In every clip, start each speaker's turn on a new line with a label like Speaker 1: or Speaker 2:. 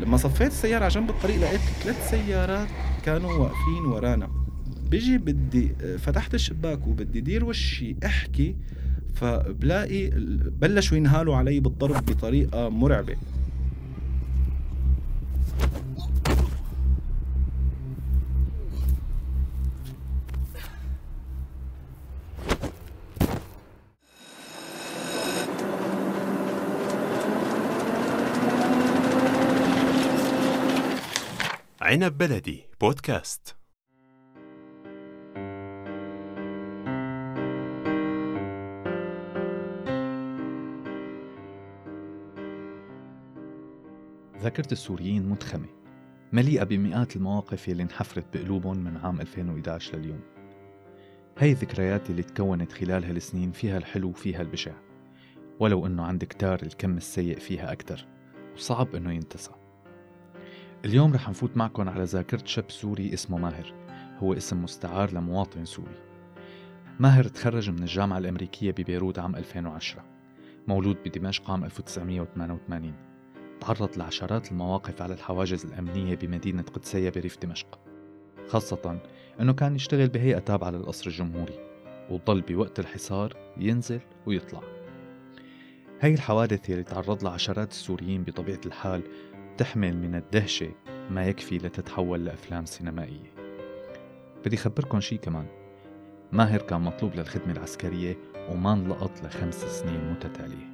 Speaker 1: لما صفيت السيارة على جنب الطريق لقيت ثلاث سيارات كانوا واقفين ورانا. بيجي بدي فتحت الشباك وبدي دير وشي احكي فبلاقي بلشوا ينهالوا علي بالضرب بطريقة مرعبة.
Speaker 2: عنب بلدي بودكاست.
Speaker 3: ذاكرة السوريين متخمة مليئة بمئات المواقف اللي انحفرت بقلوبهم من عام 2011 لليوم. هاي الذكريات اللي تكونت خلال هالسنين فيها الحلو وفيها البشع ولو إنه عند كتار الكم السيء فيها أكتر وصعب إنه ينتسى. اليوم رح نفوت معكم على ذاكرة شاب سوري اسمه ماهر. هو اسم مستعار لمواطن سوري. ماهر تخرج من الجامعة الأمريكية ببيروت عام 2010 مولود بدمشق عام 1988 تعرض لعشرات المواقف على الحواجز الأمنية بمدينة قدسية بريف دمشق. خاصة أنه كان يشتغل بهيئة تابعة للقصر الجمهوري وضل بوقت الحصار ينزل ويطلع. هاي الحوادث اللي تعرض لها عشرات السوريين بطبيعة الحال تحمل من الدهشة ما يكفي لتتحول لأفلام سينمائية. بدي خبركن شي كمان. ماهر كان مطلوب للخدمة العسكرية وما انلقط لخمس سنين متتالية.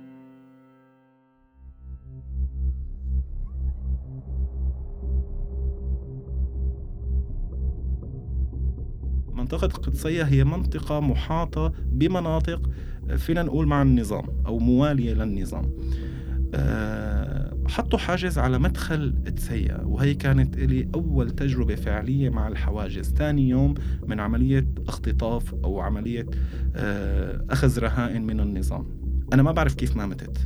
Speaker 1: منطقة القدسية هي منطقة محاطة بمناطق فينا نقول مع النظام أو موالية للنظام. أه حطوا حاجز على مدخل تسيا وهي كانت لي أول تجربة فعلية مع الحواجز. ثاني يوم من عملية اختطاف أو عملية أه أخذ رهائن من النظام. أنا ما بعرف كيف ما متت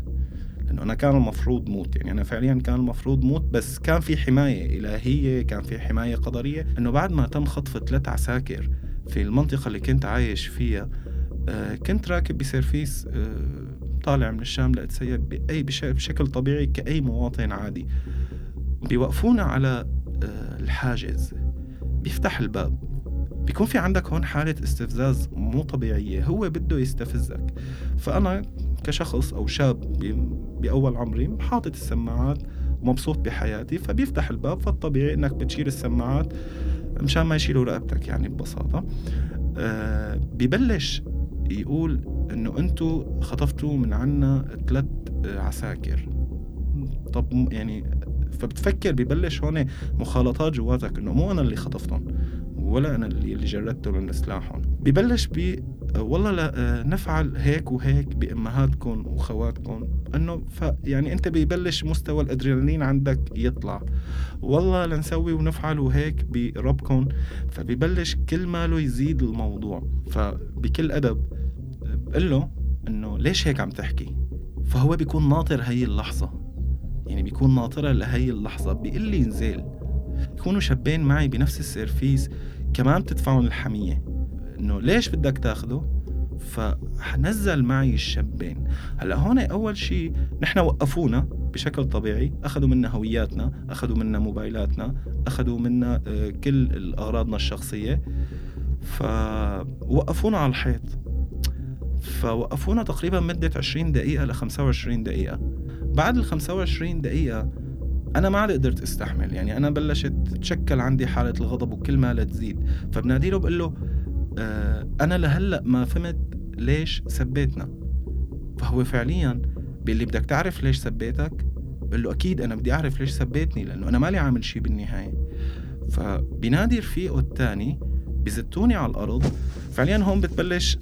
Speaker 1: لأنه أنا كان المفروض موت. يعني أنا فعليا كان المفروض موت بس كان في حماية إلهية كان في حماية قدرية. أنه بعد ما تم خطف ثلاث عساكر في المنطقة اللي كنت عايش فيها آه كنت راكب بسيرفيس آه طالع من الشام لأتسيب بأي بشكل طبيعي كأي مواطن عادي. بيوقفونا على آه الحاجز. بيفتح الباب. بيكون في عندك هون حالة استفزاز مو طبيعية. هو بده يستفزك. فأنا كشخص أو شاب بأول عمري حاطط السماعات ومبسوط بحياتي فبيفتح الباب فالطبيعي إنك بتشيل السماعات مشان ما يشيلوا رقبتك يعني ببساطة. آه ببلش يقول إنه انتو خطفتوا من عنا ثلاث عساكر. طب يعني فبتفكر ببلش هون مخالطات جواتك إنه مو أنا اللي خطفتهم ولا أنا اللي جردتهم لسلاحهم ببلش والله لا نفعل هيك وهيك بامهاتكم وخواتكم إنه يعني أنت ببلش مستوى الأدرينالين عندك يطلع. والله لنسوي ونفعل وهيك بربكم فببلش كل ماله يزيد الموضوع. فبكل أدب بقول له إنه ليش هيك عم تحكي؟ فهو بيكون ناطر هي اللحظة. يعني بيكون ناطرة لهي اللحظة. بيقول لي نزل يكونوا شابين معي بنفس السيرفيس. كمان بتدفعون الحمية. إنه ليش بدك تاخده؟ فنزل معي الشابين هلأ هون أول شيء نحن وقفونا بشكل طبيعي. أخذوا منا هوياتنا أخذوا منا موبايلاتنا أخذوا منا كل اغراضنا الشخصية. فوقفونا على الحيط. فوقفونا تقريبا مدة 20 دقيقة ل 25 دقيقة. بعد ال 25 دقيقة أنا ما عاد قدرت استحمل. يعني أنا بلشت تشكل عندي حالة الغضب وكل ما لا تزيد. فبنادي له بقول له آه أنا لهلأ ما فهمت ليش سبيتنا. فهو فعليا باللي بدك تعرف ليش سبيتك؟ بقول له أكيد أنا بدي أعرف ليش سبيتني لأنه أنا مالي عامل شيء بالنهاية. فبنادي رفيقه الثاني بزتوني على الأرض. فعليا هون بتبلش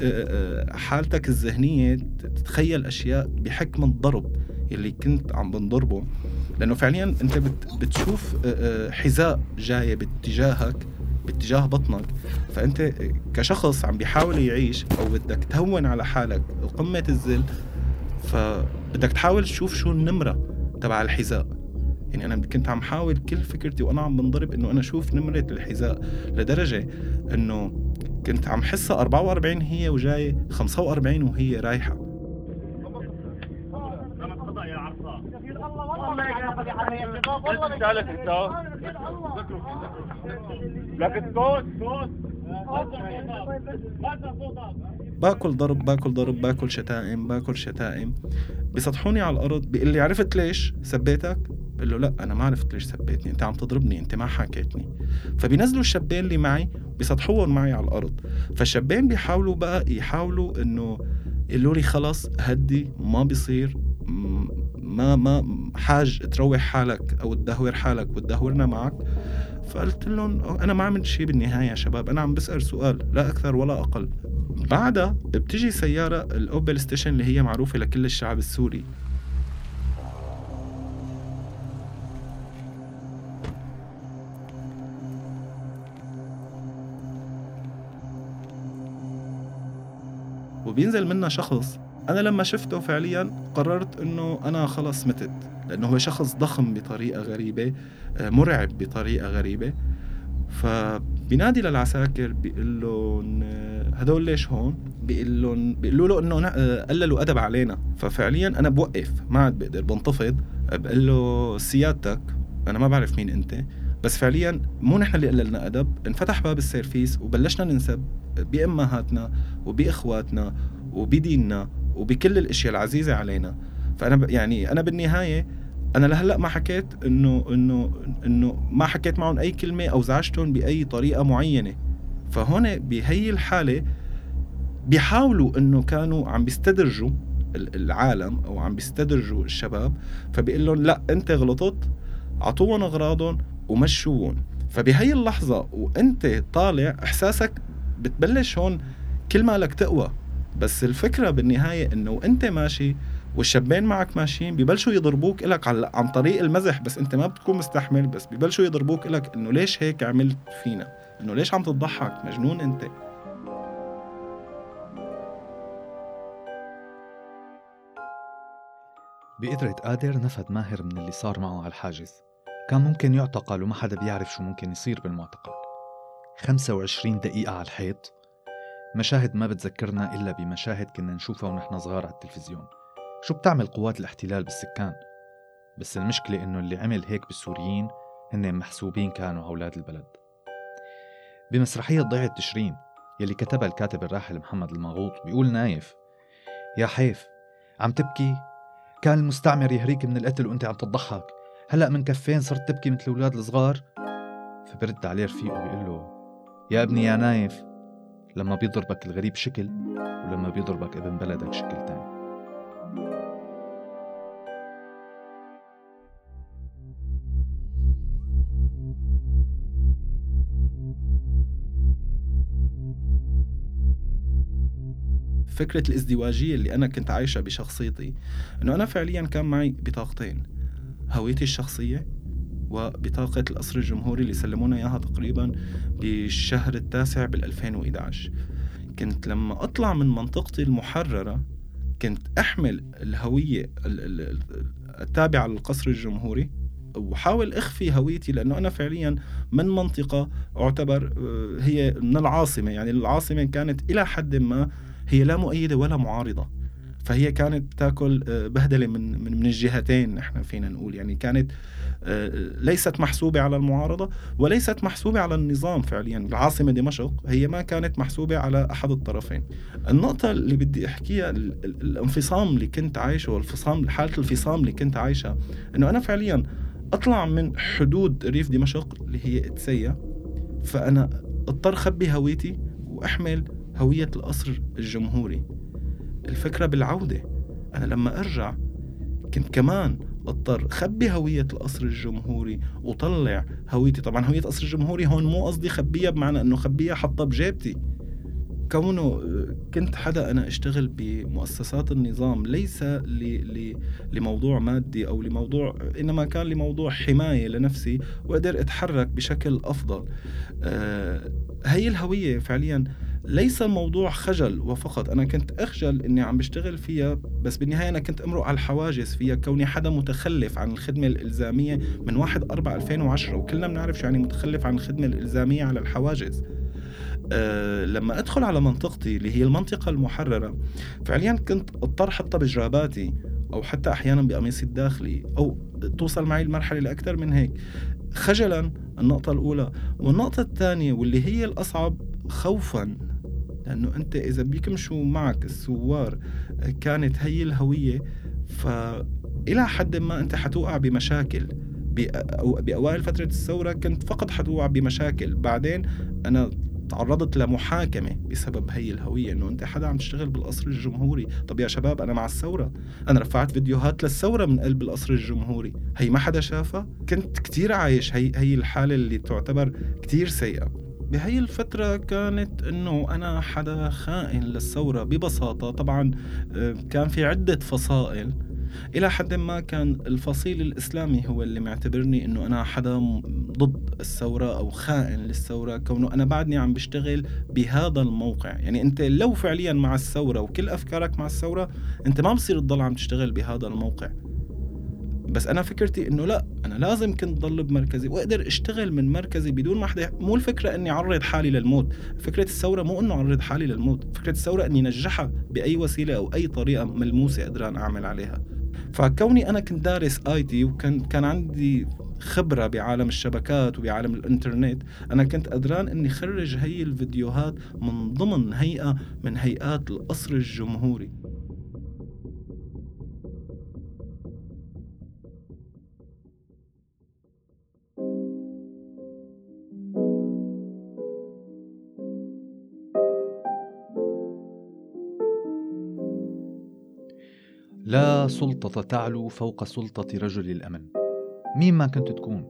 Speaker 1: حالتك الذهنية تتخيل أشياء بحكم الضرب اللي كنت عم بنضربه. لأنه فعليا أنت بتشوف حذاء جاية باتجاهك. باتجاه بطنك. فأنت كشخص عم بيحاول يعيش أو بدك تهون على حالك قمة الذل فبدك تحاول تشوف شو النمرة تبع الحذاء. يعني أنا كنت عم حاول كل فكرتي وأنا عم بنضرب إنه أنا أشوف نمرة الحذاء لدرجة إنه كنت عم حسها 44 هي وجايه 45 وهي رايحة. باكل ضرب باكل ضرب باكل شتائم باكل شتائم. بسطحوني على الأرض بيقول لي عرفت ليش سبيتك؟ بقول له لا أنا ما عرفت ليش سبيتني أنت عم تضربني أنت ما حكيتني فبينزلوا الشابين اللي معي بيسطحوهم معي على الأرض. فالشابين بيحاولوا بقى يحاولوا إنه يقولوا لي خلص هدي ما بيصير. ما ما حاج تروح حالك أو تدهور حالك وتدهورنا معك. فقلت لهم أنا ما عملت شيء بالنهاية يا شباب أنا عم بسأل سؤال لا أكثر ولا أقل. بعدها بتجي سيارة الأوبل ستيشن اللي هي معروفة لكل الشعب السوري. وبينزل منها شخص أنا لما شفته فعليا قررت إنه أنا خلص متت لأنه هو شخص ضخم بطريقة غريبة آه، مرعب بطريقة غريبة. فبينادي للعساكر بيقول لهم آه، هدول ليش هون؟ بيقول لهم بيقولوا له إنه آه، قللوا أدب علينا. ففعليا أنا بوقف ما عاد بقدر بنتفض بقول له سيادتك أنا ما بعرف مين أنت بس فعليا مو نحن اللي قللنا أدب انفتح باب السيرفيس وبلشنا ننسب بأمهاتنا وبأخواتنا وبديننا. وبكل الأشياء العزيزة علينا. فأنا يعني أنا بالنهاية أنا لهلأ ما حكيت إنه إنه إنه ما حكيت معهم أي كلمة أو زعجتهم بأي طريقة معينة. فهون بهي الحالة بيحاولوا إنه كانوا عم بيستدرجوا العالم أو عم بيستدرجوا الشباب فبيقول لهم لأ أنت غلطت اعطوهم أغراضهم ومشوهم. فبهي اللحظة وأنت طالع إحساسك بتبلش هون كل مالك تقوى. بس الفكرة بالنهاية إنه أنت ماشي والشابين معك ماشيين ببلشوا يضربوك إلك عن طريق المزح بس أنت ما بتكون مستحمل بس ببلشوا يضربوك إلك إنه ليش هيك عملت فينا؟ إنه ليش عم تضحك؟ مجنون أنت.
Speaker 3: بقدرة قادر نفد ماهر من اللي صار معه على الحاجز. كان ممكن يعتقل وما حدا بيعرف شو ممكن يصير بالمعتقل. 25 دقيقة على الحيط مشاهد ما بتذكرنا إلا بمشاهد كنا نشوفها ونحن صغار على التلفزيون. شو بتعمل قوات الاحتلال بالسكان؟ بس المشكلة إنه اللي عمل هيك بالسوريين هن محسوبين كانوا أولاد البلد. بمسرحية ضيعة تشرين يلي كتبها الكاتب الراحل محمد المغوط بيقول نايف يا حيف عم تبكي؟ كان المستعمر يهريك من القتل وأنت عم تضحك. هلأ من كفين صرت تبكي مثل الاولاد الصغار؟ فبرد عليه رفيقه بيقول له يا ابني يا نايف لما بيضربك الغريب شكل ولما بيضربك ابن بلدك شكل تاني.
Speaker 1: فكرة الازدواجية اللي أنا كنت عايشها بشخصيتي إنه أنا فعليا كان معي بطاقتين. هويتي الشخصية وبطاقة القصر الجمهوري اللي سلمونا إياها تقريبا بالشهر التاسع بال 2011 كنت لما أطلع من منطقتي المحررة كنت أحمل الهوية التابعة للقصر الجمهوري وحاول أخفي هويتي لأنه أنا فعليا من منطقة أعتبر آه، هي من العاصمة. يعني العاصمة كانت إلى حد ما هي لا مؤيدة ولا معارضة. فهي كانت تاكل آه، بهدلة من من الجهتين نحن فينا نقول. يعني كانت آه، ليست محسوبة على المعارضة وليست محسوبة على النظام فعليا. العاصمة دمشق هي ما كانت محسوبة على أحد الطرفين. النقطة اللي بدي أحكيها الانفصام اللي كنت عايشه والفصام حالة الفصام اللي كنت عايشها أنه أنا فعليا أطلع من حدود ريف دمشق اللي هي إتسيا فأنا أضطر خبي هويتي وأحمل هوية القصر الجمهوري. الفكرة بالعودة. أنا لما أرجع كنت كمان أضطر خبي هوية القصر الجمهوري وطلع هويتي. طبعا هوية القصر الجمهوري هون مو قصدي خبيها بمعنى إنه خبيها حطها بجيبتي. كونه كنت حدا أنا أشتغل بمؤسسات النظام ليس لموضوع مادي أو لموضوع إنما كان لموضوع حماية لنفسي وقدر أتحرك بشكل أفضل. آه هي الهوية فعليا ليس الموضوع خجل وفقط. أنا كنت أخجل إني عم بشتغل فيها بس بالنهاية أنا كنت أمرق على الحواجز فيها. كوني حدا متخلف عن الخدمة الإلزامية من 1 4 2010 وكلنا بنعرف شو يعني متخلف عن الخدمة الإلزامية على الحواجز. أه لما أدخل على منطقتي اللي هي المنطقة المحررة فعليا كنت أضطر حتى بجراباتي أو حتى أحيانا بقميصي الداخلي أو توصل معي المرحلة لأكثر من هيك. خجلا النقطة الأولى. والنقطة الثانية واللي هي الأصعب خوفا. لأنه أنت إذا بيكمشوا معك الثوار كانت هي الهوية فإلى حد ما أنت حتوقع بمشاكل. بأوائل فترة الثورة كنت فقط حتوقع بمشاكل. بعدين أنا تعرضت لمحاكمة بسبب هي الهوية إنه أنت حدا عم تشتغل بالقصر الجمهوري. طب يا شباب أنا مع الثورة. أنا رفعت فيديوهات للثورة من قلب القصر الجمهوري. هي ما حدا شافها؟ كنت كتير عايش هي هي الحالة اللي تعتبر كتير سيئة. بهي الفترة كانت إنه أنا حدا خائن للثورة ببساطة. طبعا آه، كان في عدة فصائل. إلى حد ما كان الفصيل الإسلامي هو اللي معتبرني إنه أنا حدا ضد الثورة أو خائن للثورة كونه أنا بعدني عم بشتغل بهذا الموقع. يعني أنت لو فعليا مع الثورة وكل أفكارك مع الثورة أنت ما بصير تضل عم تشتغل بهذا الموقع. بس أنا فكرتي إنه لا أنا لازم كنت ضل بمركزي وأقدر أشتغل من مركزي بدون ما حدا مو الفكرة إني أعرض حالي للموت فكرة الثورة مو إنه أعرض حالي للموت فكرة الثورة إني نجحها بأي وسيلة أو أي طريقة ملموسة قدران أعمل عليها. فكوني أنا كنت دارس آي تي وكان كان عندي خبرة بعالم الشبكات وبعالم الإنترنت أنا كنت قدران إني خرج هي الفيديوهات من ضمن هيئة من هيئات القصر الجمهوري.
Speaker 3: لا سلطة تعلو فوق سلطة رجل الأمن. مين ما كنت تكون.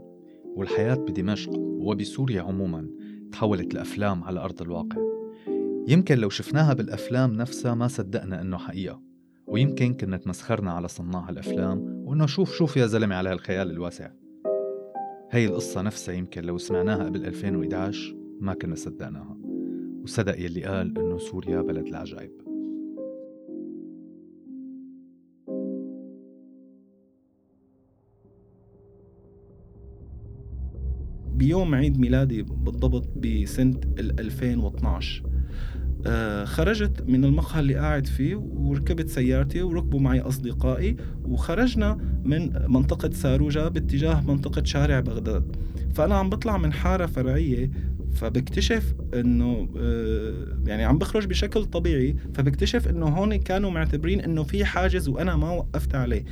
Speaker 3: والحياة بدمشق وبسوريا عموما تحولت لأفلام على أرض الواقع. يمكن لو شفناها بالأفلام نفسها ما صدقنا إنه حقيقة. ويمكن كنا تمسخرنا على صناع الأفلام وإنه شوف شوف يا زلمة على هالخيال الواسع. هي القصة نفسها يمكن لو سمعناها قبل 2011 ما كنا صدقناها. وصدق يلي قال إنه سوريا بلد العجائب.
Speaker 1: بيوم عيد ميلادي بالضبط بسنة 2012 آه خرجت من المقهى اللي قاعد فيه وركبت سيارتي وركبوا معي أصدقائي وخرجنا من منطقة ساروجا باتجاه منطقة شارع بغداد. فأنا عم بطلع من حارة فرعية فبكتشف إنه آه يعني عم بخرج بشكل طبيعي فبكتشف إنه هون كانوا معتبرين إنه في حاجز وأنا ما وقفت عليه.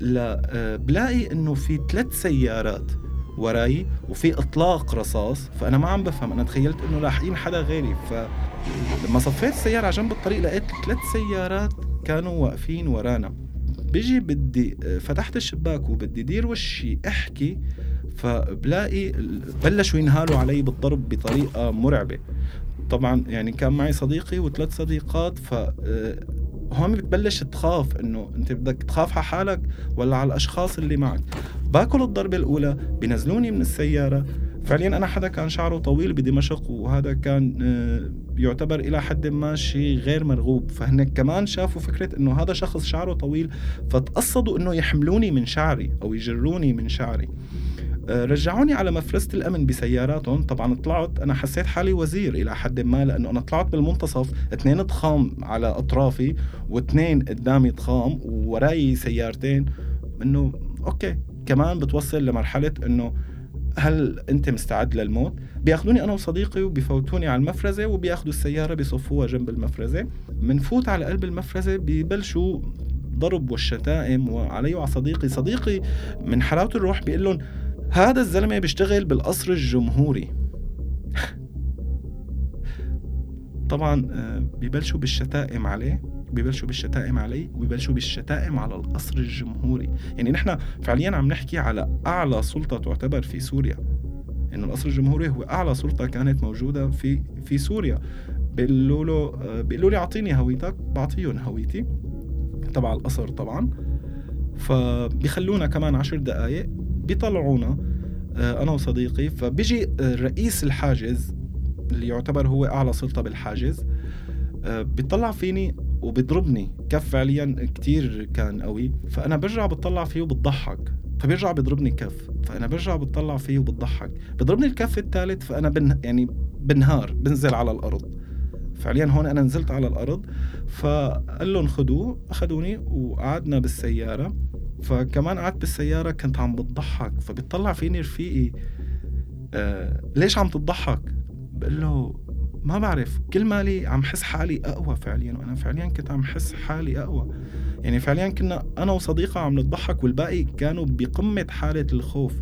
Speaker 1: لا آه بلاقي إنه في ثلاث سيارات وراي وفي إطلاق رصاص فأنا ما عم بفهم. أنا تخيلت إنه لاحقين حدا غيري. فلما صفيت السياره على جنب الطريق لقيت ثلاث سيارات كانوا واقفين ورانا. بيجي بدي فتحت الشباك وبدي دير وشي أحكي فبلاقي بلشوا ينهالوا علي بالضرب بطريقة مرعبة. طبعا يعني كان معي صديقي وثلاث صديقات ف هون بتبلش تخاف إنه أنت بدك تخاف على حالك ولا على الأشخاص اللي معك. باكل الضربة الأولى بينزلوني من السيارة. فعليا أنا حدا كان شعره طويل بدمشق وهذا كان آه، يعتبر إلى حد ما شيء غير مرغوب. فهن كمان شافوا فكرة إنه هذا شخص شعره طويل فتقصدوا إنه يحملوني من شعري أو يجروني من شعري. رجعوني على مفرزة الأمن بسياراتهم. طبعا طلعت أنا حسيت حالي وزير إلى حد ما لأنه أنا طلعت بالمنتصف اثنين ضخام على أطرافي واثنين قدامي ضخام ووراي سيارتين. إنه okay كمان بتوصل لمرحلة إنه هل أنت مستعد للموت؟ بياخذوني أنا وصديقي وبيفوتوني على المفرزة وبياخذوا السيارة بيصفوها جنب المفرزة. منفوت على قلب المفرزة ببلشوا ضرب والشتائم وعلي وعلى صديقي. صديقي من حلاوة الروح بيقول لهم هذا الزلمة بيشتغل بالقصر الجمهوري. طبعا آه، ببلشوا بالشتائم عليه ببلشوا بالشتائم عليه وبيبلشوا بالشتائم على القصر الجمهوري. يعني نحن فعليا عم نحكي على أعلى سلطة تعتبر في سوريا. إنه القصر الجمهوري هو أعلى سلطة كانت موجودة في في سوريا. بيقولوا له آه، بيقولوا لي أعطيني هويتك بعطيهم هويتي. تبع القصر طبعا. فبيخلونا كمان عشر دقائق بيطلعونا آه، أنا وصديقي. فبيجي آه، رئيس الحاجز اللي يعتبر هو أعلى سلطة بالحاجز آه، بيطلع فيني وبيضربني. كف فعليا كتير كان قوي. فأنا برجع بتطلع فيه وبتضحك. فبيرجع بيضربني كف فأنا برجع بتطلع فيه وبتضحك. بيضربني الكف الثالث فأنا بن يعني بنهار بنزل على الأرض. فعليا هون أنا نزلت على الأرض فقال لهم خذوه اخذوني وقعدنا بالسيارة. فكمان قعدت بالسيارة كنت عم بتضحك فبيطلع فيني رفيقي آه ليش عم تضحك؟ بقول له ما بعرف كل مالي عم حس حالي أقوى فعليا وأنا فعليا كنت عم حس حالي أقوى. يعني فعليا كنا أنا وصديقة عم نضحك والباقي كانوا بقمة حالة الخوف.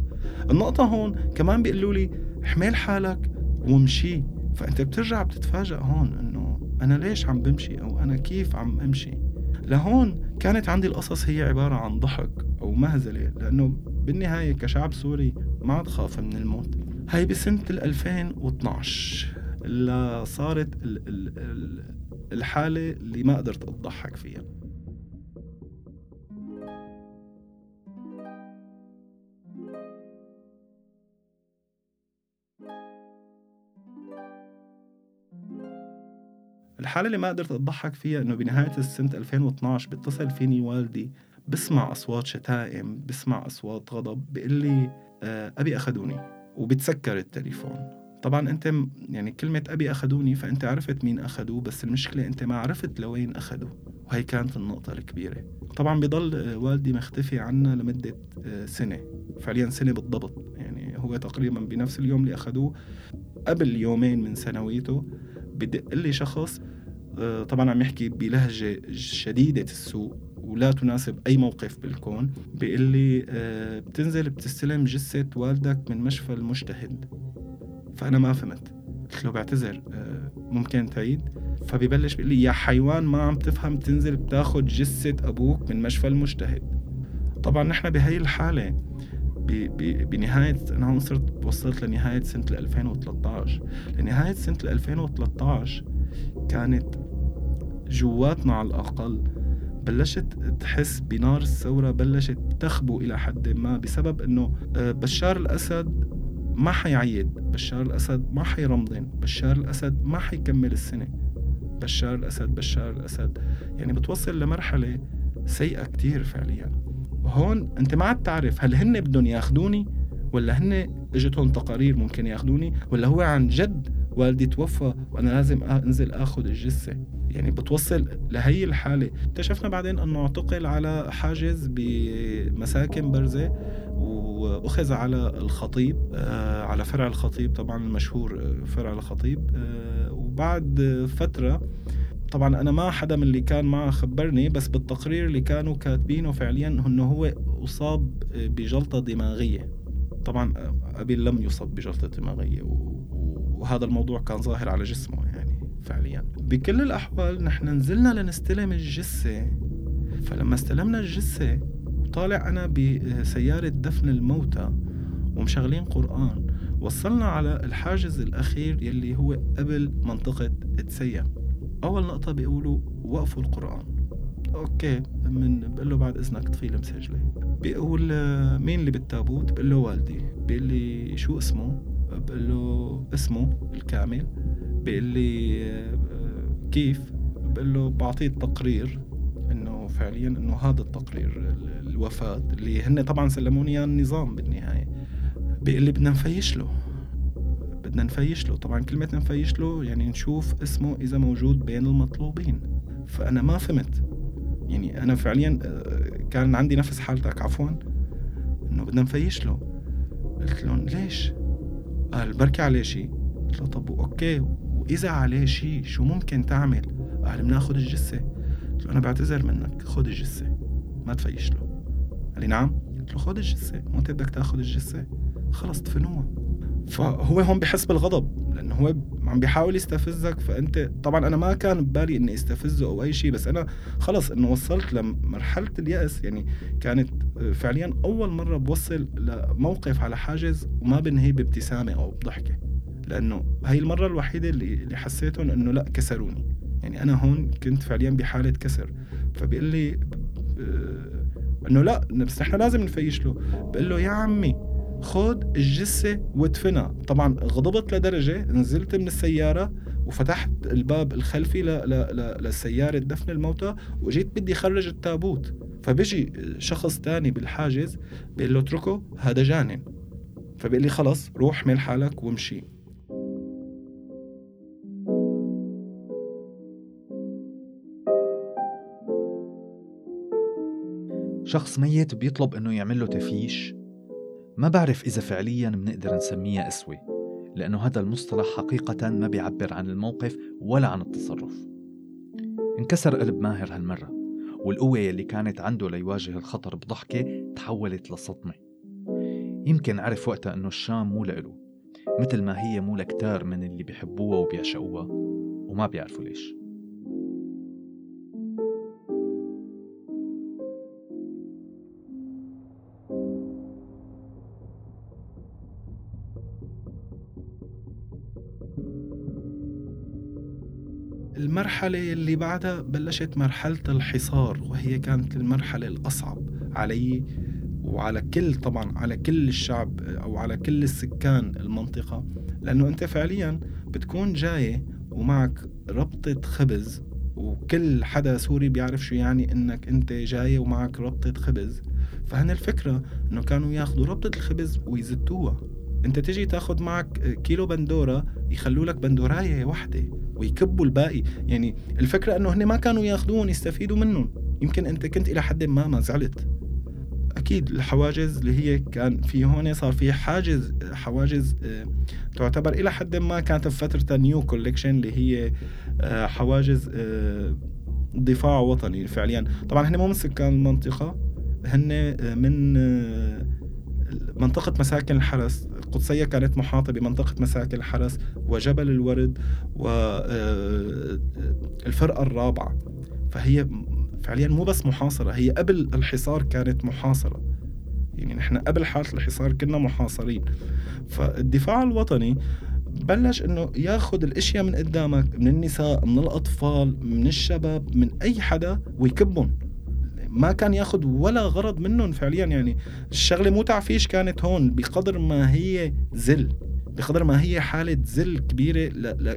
Speaker 1: النقطة هون كمان بيقولوا لي احمل حالك وامشي. فأنت بترجع بتتفاجأ هون إنه أنا ليش عم بمشي أو أنا كيف عم أمشي؟ لهون كانت عندي القصص هي عبارة عن ضحك أو مهزلة لأنه بالنهاية كشعب سوري ما عاد خاف من الموت. هاي بسنة 2012 اللي صارت الحالة اللي ما قدرت أضحك فيها. الحالة اللي ما قدرت أضحك فيها إنه بنهاية السنة 2012 بيتصل فيني والدي بسمع أصوات شتائم بسمع أصوات غضب بيقول لي آه، أبي أخذوني وبتسكر التليفون. طبعا أنت يعني كلمة أبي أخذوني فأنت عرفت مين أخذوه بس المشكلة أنت ما عرفت لوين أخذوه وهي كانت النقطة الكبيرة. طبعا بضل آه، والدي مختفي عنا لمدة آه، سنة. فعليا سنة بالضبط. يعني هو تقريبا بنفس اليوم اللي أخذوه. قبل يومين من سنويته بدق لي شخص طبعا عم يحكي بلهجة شديدة السوء ولا تناسب أي موقف بالكون بيقول لي آه، بتنزل بتستلم جثة والدك من مشفى المجتهد. فأنا ما فهمت. قلت له بعتذر آه، ممكن تعيد؟ فبيبلش بيقول لي يا حيوان ما عم تفهم تنزل بتاخد جثة أبوك من مشفى المجتهد. طبعا نحن بهي الحالة بنهاية أنا هون صرت وصلت لنهاية سنة 2013 لنهاية سنة 2013 كانت جواتنا على الأقل. بلشت تحس بنار الثورة بلشت تخبو إلى حد ما بسبب أنه آه، بشار الأسد ما حيعيد بشار الأسد ما حيرمضن بشار الأسد ما حيكمل السنة. بشار الأسد بشار الأسد. يعني بتوصل لمرحلة سيئة كتير فعليا. وهون أنت ما عاد تعرف هل هن بدهم ياخدوني ولا هن إجتهم تقارير ممكن ياخدوني ولا هو عن جد والدي توفى وأنا لازم أنزل آخذ الجثة. يعني بتوصل لهي الحالة. اكتشفنا بعدين أنه اعتقل على حاجز بمساكن برزة وأخذ على الخطيب آه على فرع الخطيب طبعا المشهور آه، فرع الخطيب. آه وبعد فترة طبعا أنا ما حدا من اللي كان معه خبرني بس بالتقرير اللي كانوا كاتبينه فعليا إنه هو أصاب بجلطة دماغية. طبعا أبي لم يصب بجلطة دماغية وهذا الموضوع كان ظاهر على جسمه يعني فعليا. بكل الأحوال نحن نزلنا لنستلم الجثة. فلما استلمنا الجثة وطالع أنا بسيارة دفن الموتى ومشغلين قرآن. وصلنا على الحاجز الأخير يلي هو قبل منطقة تسيا. أول نقطة بيقولوا وقفوا القرآن. okay من بقول له بعد إذنك طفي المسجله بيقول مين اللي بالتابوت؟ بقول له والدي. بيقول لي شو اسمه؟ بقول له اسمه الكامل بيقول لي آه، كيف بقول له بعطيه التقرير إنه فعليا إنه هذا التقرير الوفاة اللي هن طبعا سلموني إياه النظام بالنهاية. بيقول لي بدنا نفيش له بدنا نفيش له. طبعا كلمة نفيش له يعني نشوف اسمه إذا موجود بين المطلوبين. فأنا ما فهمت. يعني أنا فعليا آه، كان عندي نفس حالتك عفوا إنه بدنا نفيش له. قلت لهم ليش؟ قال بركي عليه شيء قلت له طب أوكي وإذا عليه شيء شو ممكن تعمل؟ قال بناخذ الجثة. قلت له أنا بعتذر منك خذ الجثة ما تفيش له. قال لي نعم. قلت له خذ الجثة مو أنت بدك تاخذ الجثة. خلص دفنوها. فهو هون بحس بالغضب لأنه هو عم بيحاول يستفزك فأنت طبعا أنا ما كان ببالي إني أستفزه أو أي شيء بس أنا خلص إنه وصلت لمرحلة اليأس يعني كانت فعليا أول مرة بوصل لموقف على حاجز وما بنهي بابتسامة أو بضحكة لأنه هاي المرة الوحيدة اللي اللي حسيتهم إنه لأ كسروني. يعني أنا هون كنت فعليا بحالة كسر. فبيقول لي إنه لأ بس إحنا لازم نفيش له. بقول له يا عمي خد الجثة وادفنها. طبعا غضبت لدرجة نزلت من السيارة وفتحت الباب الخلفي ل... ل... لسيارة دفن الموتى وجيت بدي خرج التابوت. فبيجي شخص تاني بالحاجز بيقول له اتركه هذا جانن فبيقول لي خلص روح مل حالك وامشي.
Speaker 3: شخص ميت بيطلب إنه يعمل له تفيش. ما بعرف إذا فعليا بنقدر نسميها قسوة لأنه هذا المصطلح حقيقة ما بيعبر عن الموقف ولا عن التصرف. انكسر قلب ماهر هالمرة والقوة يلي كانت عنده ليواجه الخطر بضحكة تحولت لصدمة. يمكن عرف وقتها إنه الشام مو لإله مثل ما هي مو لكتار من اللي بيحبوها وبيعشقوها وما بيعرفوا ليش.
Speaker 1: المرحلة اللي بعدها بلشت مرحلة الحصار وهي كانت المرحلة الأصعب علي وعلى كل طبعا على كل الشعب أو على كل السكان المنطقة. لأنه أنت فعليا بتكون جاي ومعك ربطة خبز وكل حدا سوري بيعرف شو يعني إنك أنت جاي ومعك ربطة خبز. فهن الفكرة إنه كانوا ياخذوا ربطة الخبز ويزتوها. أنت تجي تاخذ معك كيلو بندورة يخلوا لك بندوراية واحدة ويكبوا الباقي. يعني الفكرة إنه هن ما كانوا ياخذون يستفيدوا منهم. يمكن أنت كنت إلى حد ما ما زعلت. أكيد الحواجز اللي هي كان في هون صار في حاجز حواجز آه، تعتبر إلى حد ما كانت بفتره new collection اللي هي آه، حواجز آه، دفاع وطني فعليا. طبعا هن مو من سكان المنطقة هن من منطقة مساكن الحرس. القدسية كانت محاطة بمنطقة مساكن الحرس وجبل الورد والفرقة الرابعة. فهي فعليا مو بس محاصرة هي قبل الحصار كانت محاصرة. يعني نحن قبل حالة الحصار كنا محاصرين. فالدفاع الوطني بلش إنه ياخذ الأشياء من قدامك من النساء من الأطفال من الشباب من أي حدا ويكبهم. ما كان ياخذ ولا غرض منهم فعليا. يعني الشغلة مو تعفيش كانت هون بقدر ما هي ذل بقدر ما هي حالة ذل كبيرة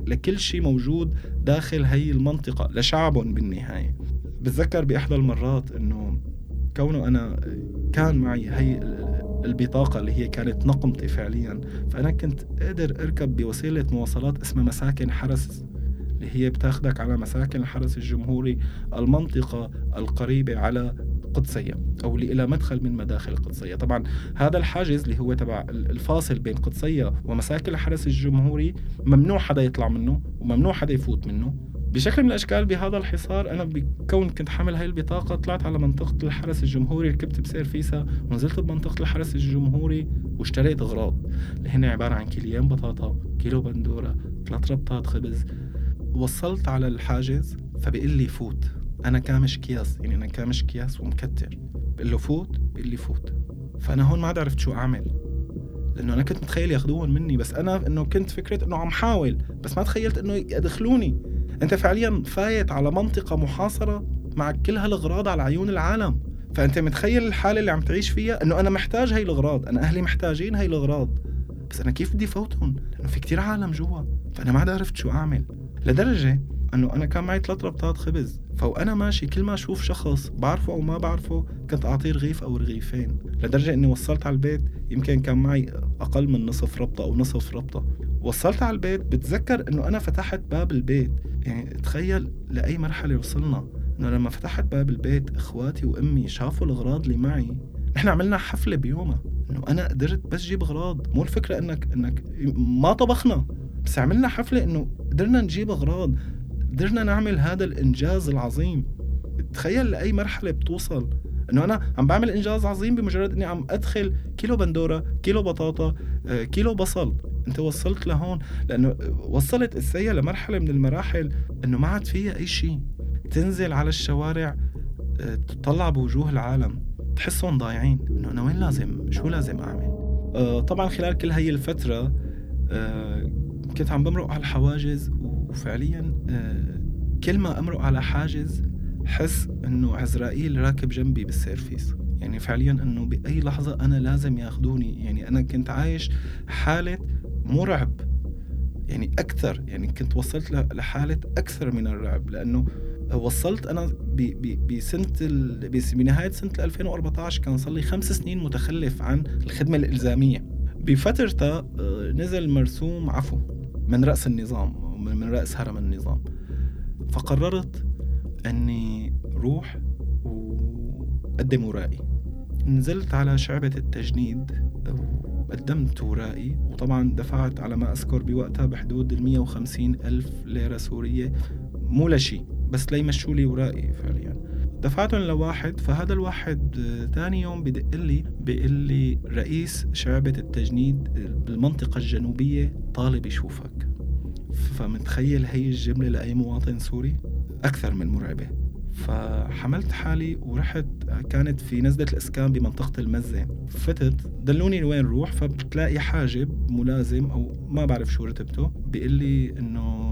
Speaker 1: لكل شيء موجود داخل هي المنطقة لشعبهم بالنهاية. بتذكر بإحدى المرات إنه كونه أنا كان معي هي البطاقة اللي هي كانت نقمتي فعليا فأنا كنت قادر أركب بوسيلة مواصلات اسمها مساكن حرس اللي هي بتاخدك على مساكن الحرس الجمهوري المنطقة القريبة على قدسية أو اللي إلى مدخل من مداخل القدسية طبعا هذا الحاجز اللي هو تبع الفاصل بين قدسية ومساكن الحرس الجمهوري ممنوع حدا يطلع منه وممنوع حدا يفوت منه. بشكل من الأشكال بهذا الحصار أنا بكون كنت حامل هاي البطاقة طلعت على منطقة الحرس الجمهوري ركبت بسير فيسا ونزلت بمنطقة الحرس الجمهوري واشتريت أغراض. اللي هن عبارة عن كيليين بطاطا كيلو بندورة ثلاث ربطات خبز وصلت على الحاجز فبيقول لي فوت. أنا كامش اكياس يعني أنا كامش اكياس ومكتر. بقول له فوت بيقول لي فوت. فأنا هون ما عرفت شو أعمل. لأنه أنا كنت متخيل ياخذوهم مني بس أنا إنه كنت فكرة إنه عم حاول بس ما تخيلت إنه يدخلوني. أنت فعليا فايت على منطقة محاصرة مع كل هالأغراض على عيون العالم. فأنت متخيل الحالة اللي عم تعيش فيها؟ إنه أنا محتاج هاي الأغراض. أنا أهلي محتاجين هاي الأغراض. بس أنا كيف بدي فوتهم؟ لأنه في كتير عالم جوا. فأنا ما عرفت شو أعمل. لدرجة إنه أنا كان معي ثلاث ربطات خبز فوانا ماشي كل ما أشوف شخص بعرفه أو ما بعرفه كنت أعطيه رغيف أو رغيفين لدرجة إني وصلت على البيت يمكن كان معي أقل من نصف ربطه أو نصف ربطه وصلت على البيت بتذكر إنه أنا فتحت باب البيت. يعني تخيل لأي مرحلة وصلنا إنه لما فتحت باب البيت إخواتي وأمي شافوا الأغراض اللي معي. نحن عملنا حفلة بيومها إنه أنا قدرت بس جيب أغراض. مو الفكرة انك إنك ما طبخنا. بس عملنا حفلة إنه قدرنا نجيب أغراض قدرنا نعمل هذا الإنجاز العظيم. تخيل لأي مرحلة بتوصل. إنه أنا عم بعمل إنجاز عظيم بمجرد إني عم أدخل كيلو بندورة كيلو بطاطا آه، كيلو بصل. أنت وصلت لهون. لأنه وصلت السيئة لمرحلة من المراحل إنه ما عاد فيها أي شيء تنزل على الشوارع آه، تطلع بوجوه العالم. تحسهم ضايعين. إنه أنا وين لازم؟ شو لازم أعمل؟ آه، طبعا خلال كل هي الفترة كنت عم بمرق على الحواجز وفعليا كل ما أمرق على حاجز حس إنه عزرائيل راكب جنبي بالسيرفيس. يعني فعليا إنه بأي لحظة أنا لازم ياخذوني يعني أنا كنت عايش حالة مرعب يعني أكثر يعني كنت وصلت لحالة أكثر من الرعب. لأنه وصلت أنا بسنة بنهاية سنة 2014 كان صار لي خمس سنين متخلف عن الخدمة الإلزامية. بفترتها آه، نزل مرسوم عفو. من رأس النظام من رأس هرم النظام. فقررت أني روح و... قدم ورائي نزلت على شعبة التجنيد وقدمت ورائي وطبعا دفعت على ما أذكر بوقتها بحدود ال 150 ألف ليرة سورية. مو لشي بس ليمشوا لي ورائي فعليا. دفعتهم لواحد فهذا الواحد ثاني يوم بدق لي بيقول لي رئيس شعبة التجنيد بالمنطقة الجنوبية طالب يشوفك. فمتخيل هي الجملة لأي مواطن سوري؟ أكثر من مرعبة. فحملت حالي ورحت كانت في نزلة الإسكان بمنطقة المزة. فتت دلوني لوين روح فبتلاقي حاجب ملازم أو ما بعرف شو رتبته بيقول لي إنه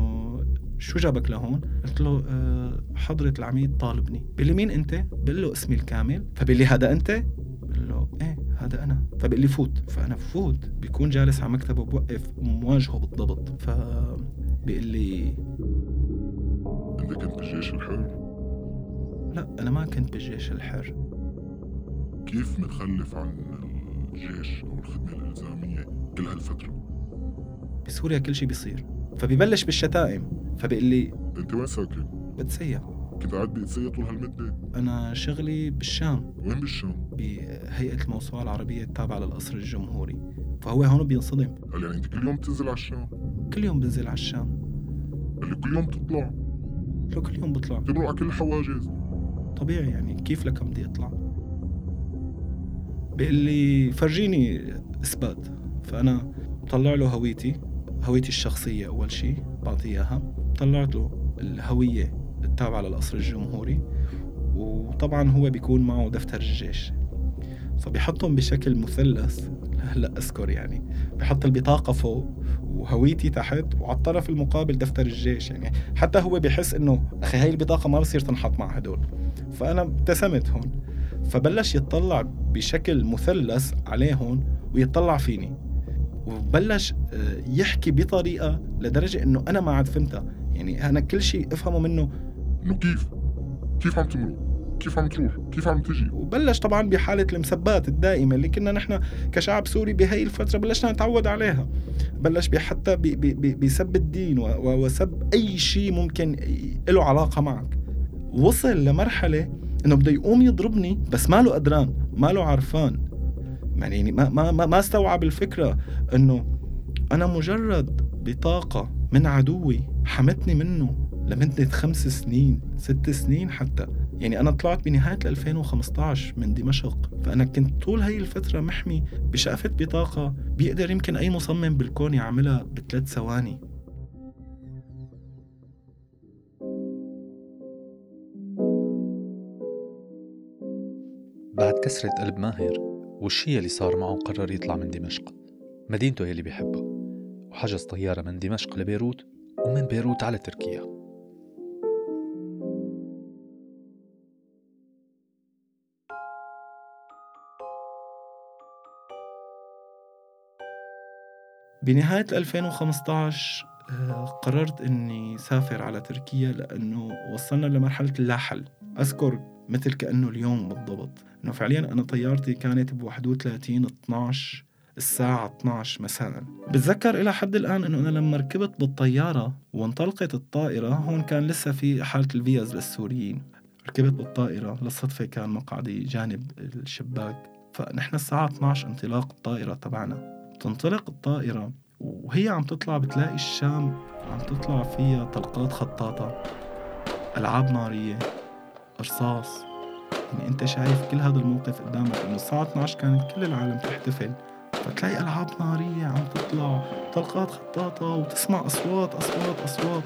Speaker 1: شو جابك لهون؟ قلت له أه حضرة العميد طالبني بيقول لي مين أنت؟ بقول له اسمي الكامل فبيقول لي هذا أنت؟ بقول له إيه هذا أنا فبقول لي فوت فأنا بفوت بيكون جالس على مكتبه بوقف مواجهه بالضبط فبيقول لي
Speaker 4: أنت كنت بالجيش الحر؟
Speaker 1: لا أنا ما كنت بالجيش الحر
Speaker 4: كيف متخلف عن الجيش أو الخدمة الإلزامية كل هالفترة؟
Speaker 1: بسوريا كل شيء بيصير فبيبلش بالشتائم فبيقول لي
Speaker 4: أنت وين ساكن؟
Speaker 1: بتسيح
Speaker 4: كنت قاعد بتسيح طول هالمدة؟
Speaker 1: أنا شغلي بالشام
Speaker 4: وين بالشام؟
Speaker 1: بهيئة الموسوعة العربية التابعة للقصر الجمهوري فهو هون بينصدم
Speaker 4: قال يعني أنت كل يوم بتنزل على الشام؟
Speaker 1: كل يوم بنزل على الشام
Speaker 4: قال لي كل يوم بتطلع؟
Speaker 1: لو كل يوم بطلع
Speaker 4: بتمرق على كل الحواجز
Speaker 1: طبيعي يعني كيف لكم بدي اطلع بيقول لي فرجيني اثبات فأنا بطلع له هويتي هويتي الشخصية أول شيء بعطيه إياها طلعت له الهوية التابعة للقصر الجمهوري وطبعا هو بيكون معه دفتر الجيش. فبيحطهم بشكل مثلث. هلا أذكر يعني. بحط البطاقة فوق وهويتي تحت وعلى الطرف المقابل دفتر الجيش يعني. حتى هو بحس إنه أخي هاي البطاقة ما بصير تنحط مع هدول. فأنا ابتسمت هون. فبلش يتطلع بشكل مثلث عليهم ويتطلع فيني. وبلش آه، يحكي بطريقة لدرجة إنه أنا ما عاد فهمتها. يعني أنا كل شيء أفهمه منه.
Speaker 4: إنه كيف؟ كيف عم تمرق؟ كيف عم تروح؟ كيف عم تجي؟
Speaker 1: وبلش طبعا بحالة المسبات الدائمة اللي كنا نحن كشعب سوري بهي الفترة بلشنا نتعود عليها. بلش حتى بسب الدين وسب أي شيء ممكن له علاقة معك. وصل لمرحلة إنه بده يقوم يضربني بس ما له قدران ما له عرفان. يعني ما ما ما, ما استوعب الفكرة إنه أنا مجرد بطاقة من عدوي حمتني منه لمدة خمس سنين ست سنين حتى. يعني أنا طلعت بنهاية 2015 من دمشق فأنا كنت طول هاي الفترة محمي بشقفة بطاقة بيقدر يمكن أي مصمم بالكون يعملها بثلاث ثواني.
Speaker 3: بعد كسرة قلب ماهر والشي اللي صار معه قرر يطلع من دمشق. مدينته يلي بيحبها وحجز طيارة من دمشق لبيروت ومن بيروت على تركيا.
Speaker 1: بنهاية 2015 آه، قررت إني سافر على تركيا لأنه وصلنا لمرحلة اللاحل. أذكر مثل كأنه اليوم بالضبط. إنه فعليا أنا طيارتي كانت ب 31 12 الساعة 12 مساء بتذكر إلى حد الآن أنه أنا لما ركبت بالطيارة وانطلقت الطائرة هون كان لسه في حالة الفيز للسوريين. ركبت بالطائرة للصدفة كان مقعدي جانب الشباك. فنحن الساعة 12 انطلاق الطائرة تبعنا. تنطلق الطائرة وهي عم تطلع بتلاقي الشام عم تطلع فيها طلقات خطاطة ألعاب نارية رصاص. يعني أنت شايف كل هذا الموقف قدامك إنه الساعة 12 كانت كل العالم تحتفل فتلاقي ألعاب نارية عم تطلع طلقات خطاطة وتسمع أصوات أصوات أصوات.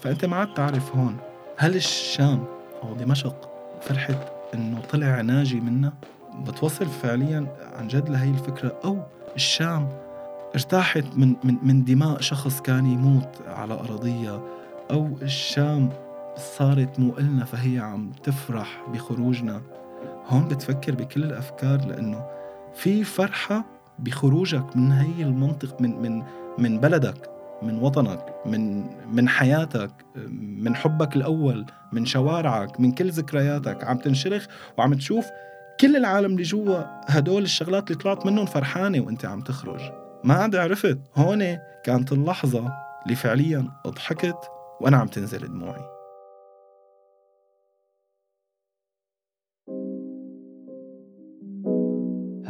Speaker 1: فأنت ما عاد تعرف هون هل الشام أو دمشق فرحت إنه طلع ناجي منا بتوصل فعليا عن جد لهي الفكرة؟ أو الشام ارتاحت من من من دماء شخص كان يموت على أرضية أو الشام صارت مو إلنا فهي عم تفرح بخروجنا؟ هون بتفكر بكل الأفكار لأنه في فرحة بخروجك من هي المنطق من من من بلدك من وطنك من من حياتك من حبك الأول من شوارعك من كل ذكرياتك. عم تنشرخ وعم تشوف كل العالم اللي جوا هدول الشغلات اللي طلعت منهم فرحانة وأنت عم تخرج. ما عاد عرفت هون كانت اللحظة اللي فعليا ضحكت وأنا عم تنزل دموعي.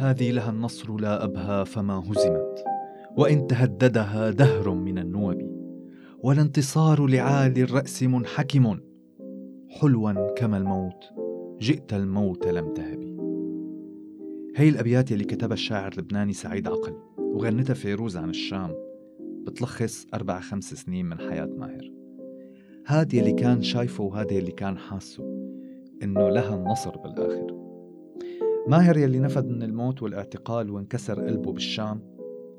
Speaker 3: هذه لها النصر لا أبهى فما هزمت وإن تهددها دهر من النوب والانتصار لعالي الرأس منحكم. حلوا كما الموت جئت الموت لم تهبي هي الأبيات اللي كتبها الشاعر اللبناني سعيد عقل وغنتها فيروز عن الشام بتلخص أربع خمس سنين من حياة ماهر. هاد اللي كان شايفه وهذا اللي كان حاسه إنه لها النصر بالآخر. ماهر يلي نفد من الموت والاعتقال وانكسر قلبه بالشام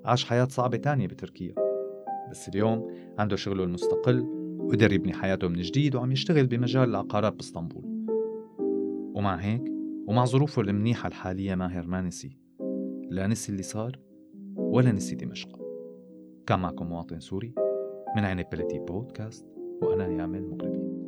Speaker 3: عاش حياة صعبة تانية بتركيا. بس اليوم عنده شغله المستقل وقدر يبني حياته من جديد وعم يشتغل بمجال العقارات باسطنبول. ومع هيك ومع ظروفه المنيحة الحالية ماهر ما نسي. لا نسي اللي صار ولا نسي دمشق. كان معكم مواطن سوري من عنب بلدي بودكاست وأنا يامل مقربي